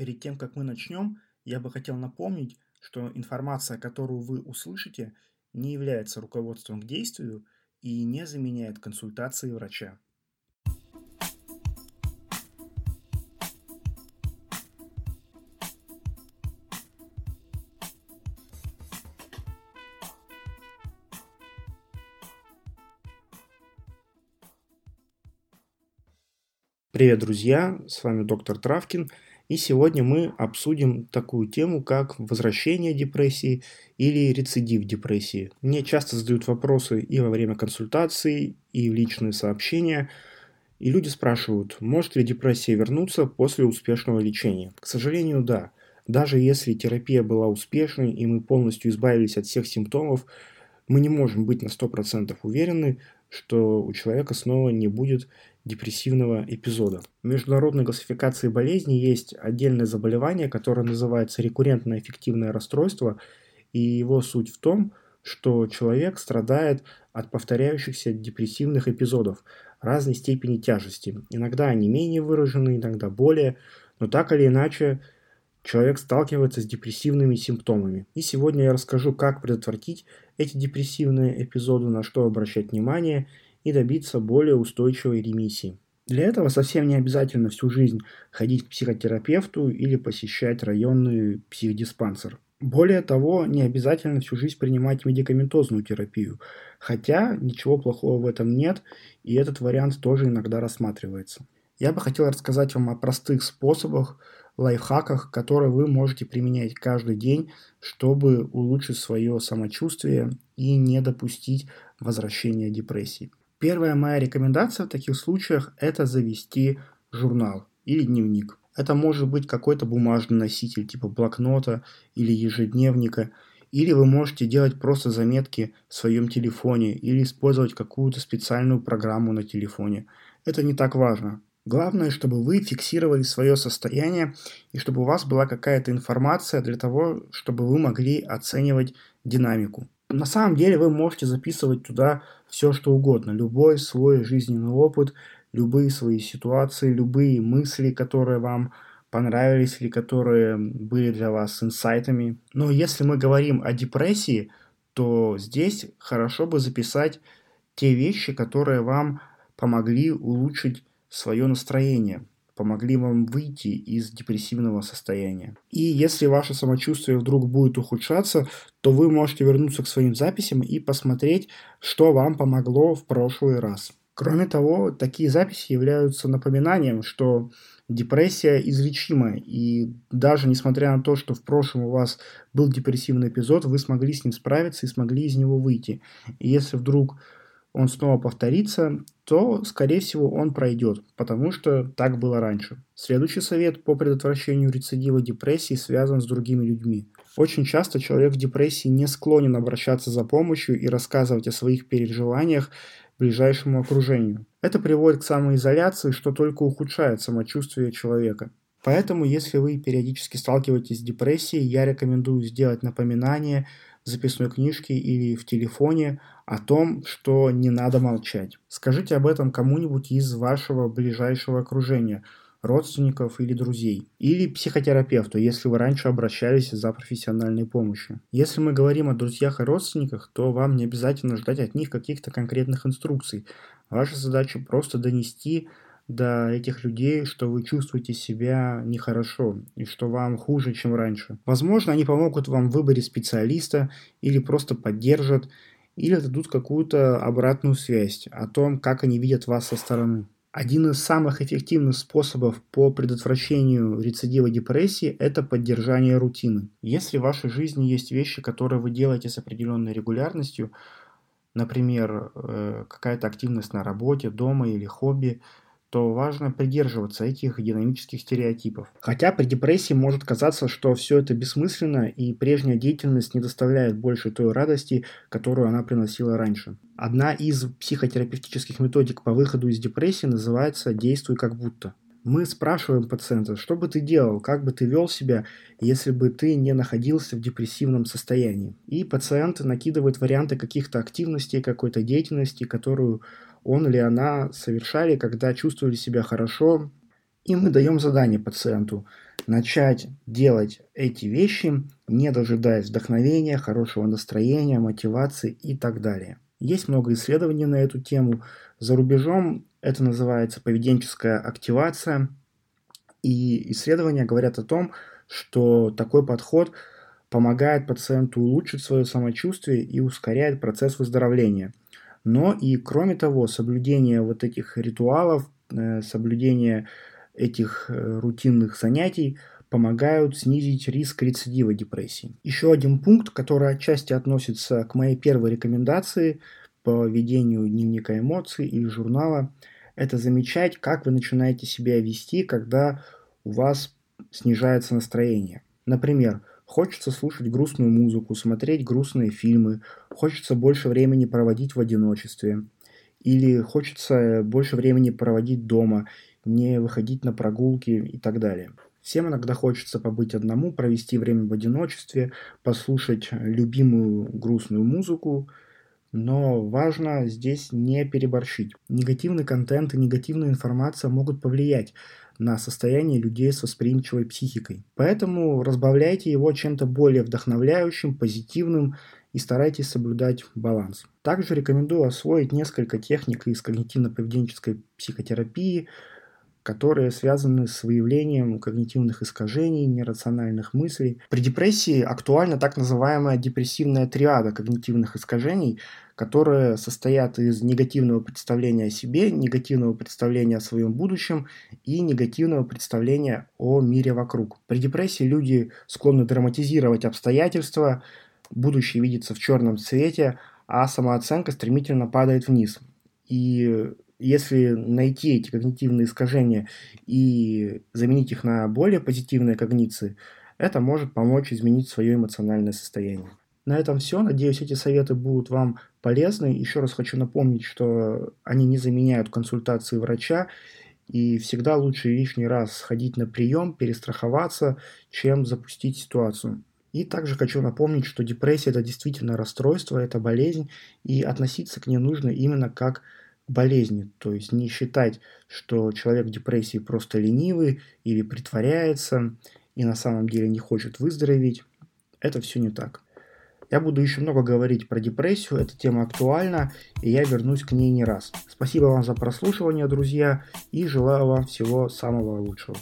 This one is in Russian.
Перед тем, как мы начнем, я бы хотел напомнить, что информация, которую вы услышите, не является руководством к действию и не заменяет консультации врача. Привет, друзья! С вами доктор Травкин. И сегодня мы обсудим такую тему, как возвращение депрессии или рецидив депрессии. Мне часто задают вопросы и во время консультаций, и в личные сообщения. И люди спрашивают, может ли депрессия вернуться после успешного лечения. К сожалению, да. Даже если терапия была успешной и мы полностью избавились от всех симптомов, мы не можем быть на 100% уверены, что у человека снова не будет депрессивного эпизода. В международной классификации болезней есть отдельное заболевание, которое называется рекуррентное эффективное расстройство, и его суть в том, что человек страдает от повторяющихся депрессивных эпизодов разной степени тяжести. Иногда они менее выражены, иногда более, но так или иначе человек сталкивается с депрессивными симптомами. И сегодня я расскажу, как предотвратить эти депрессивные эпизоды, на что обращать внимание и добиться более устойчивой ремиссии. Для этого совсем не обязательно всю жизнь ходить к психотерапевту или посещать районный психдиспансер. Более того, не обязательно всю жизнь принимать медикаментозную терапию, хотя ничего плохого в этом нет, и этот вариант тоже иногда рассматривается. Я бы хотел рассказать вам о простых способах, лайфхаках, которые вы можете применять каждый день, чтобы улучшить свое самочувствие и не допустить возвращения депрессии. Первая моя рекомендация в таких случаях – это завести журнал или дневник. Это может быть какой-то бумажный носитель типа блокнота или ежедневника, или вы можете делать просто заметки в своем телефоне или использовать какую-то специальную программу на телефоне. Это не так важно. Главное, чтобы вы фиксировали свое состояние и чтобы у вас была какая-то информация для того, чтобы вы могли оценивать динамику. На самом деле вы можете записывать туда все, что угодно, любой свой жизненный опыт, любые свои ситуации, любые мысли, которые вам понравились или которые были для вас инсайтами. Но если мы говорим о депрессии, то здесь хорошо бы записать те вещи, которые вам помогли улучшить свое настроение помогли вам выйти из депрессивного состояния. И если ваше самочувствие вдруг будет ухудшаться, то вы можете вернуться к своим записям и посмотреть, что вам помогло в прошлый раз. Кроме того, такие записи являются напоминанием, что депрессия излечима, и даже несмотря на то, что в прошлом у вас был депрессивный эпизод, вы смогли с ним справиться и смогли из него выйти. И если вдруг он снова повторится, то, скорее всего, он пройдет, потому что так было раньше. Следующий совет по предотвращению рецидива депрессии связан с другими людьми. Очень часто человек в депрессии не склонен обращаться за помощью и рассказывать о своих переживаниях ближайшему окружению. Это приводит к самоизоляции, что только ухудшает самочувствие человека. Поэтому, если вы периодически сталкиваетесь с депрессией, я рекомендую сделать напоминание записной книжке или в телефоне о том, что не надо молчать. Скажите об этом кому-нибудь из вашего ближайшего окружения, родственников или друзей. Или психотерапевту, если вы раньше обращались за профессиональной помощью. Если мы говорим о друзьях и родственниках, то вам не обязательно ждать от них каких-то конкретных инструкций. Ваша задача просто донести до этих людей, что вы чувствуете себя нехорошо и что вам хуже, чем раньше. Возможно, они помогут вам в выборе специалиста или просто поддержат, или дадут какую-то обратную связь о том, как они видят вас со стороны. Один из самых эффективных способов по предотвращению рецидива депрессии – это поддержание рутины. Если в вашей жизни есть вещи, которые вы делаете с определенной регулярностью, например, э, какая-то активность на работе, дома или хобби – то важно придерживаться этих динамических стереотипов. Хотя при депрессии может казаться, что все это бессмысленно и прежняя деятельность не доставляет больше той радости, которую она приносила раньше. Одна из психотерапевтических методик по выходу из депрессии называется «действуй как будто». Мы спрашиваем пациента, что бы ты делал, как бы ты вел себя, если бы ты не находился в депрессивном состоянии. И пациент накидывает варианты каких-то активностей, какой-то деятельности, которую он или она совершали, когда чувствовали себя хорошо. И мы даем задание пациенту начать делать эти вещи, не дожидаясь вдохновения, хорошего настроения, мотивации и так далее. Есть много исследований на эту тему. За рубежом это называется поведенческая активация. И исследования говорят о том, что такой подход помогает пациенту улучшить свое самочувствие и ускоряет процесс выздоровления. Но и кроме того, соблюдение вот этих ритуалов, э, соблюдение этих э, рутинных занятий помогают снизить риск рецидива депрессии. Еще один пункт, который отчасти относится к моей первой рекомендации по ведению дневника эмоций или журнала, это замечать, как вы начинаете себя вести, когда у вас снижается настроение. Например, хочется слушать грустную музыку, смотреть грустные фильмы, хочется больше времени проводить в одиночестве, или хочется больше времени проводить дома, не выходить на прогулки и так далее. Всем иногда хочется побыть одному, провести время в одиночестве, послушать любимую грустную музыку, но важно здесь не переборщить. Негативный контент и негативная информация могут повлиять на состояние людей с восприимчивой психикой. Поэтому разбавляйте его чем-то более вдохновляющим, позитивным и старайтесь соблюдать баланс. Также рекомендую освоить несколько техник из когнитивно-поведенческой психотерапии, которые связаны с выявлением когнитивных искажений, нерациональных мыслей. При депрессии актуальна так называемая депрессивная триада когнитивных искажений, которые состоят из негативного представления о себе, негативного представления о своем будущем и негативного представления о мире вокруг. При депрессии люди склонны драматизировать обстоятельства, будущее видится в черном цвете, а самооценка стремительно падает вниз. И если найти эти когнитивные искажения и заменить их на более позитивные когниции, это может помочь изменить свое эмоциональное состояние. На этом все. Надеюсь, эти советы будут вам полезны. Еще раз хочу напомнить, что они не заменяют консультации врача, и всегда лучше лишний раз сходить на прием, перестраховаться, чем запустить ситуацию. И также хочу напомнить, что депрессия – это действительно расстройство, это болезнь, и относиться к ней нужно именно как болезни, то есть не считать, что человек в депрессии просто ленивый или притворяется и на самом деле не хочет выздороветь. Это все не так. Я буду еще много говорить про депрессию, эта тема актуальна, и я вернусь к ней не раз. Спасибо вам за прослушивание, друзья, и желаю вам всего самого лучшего.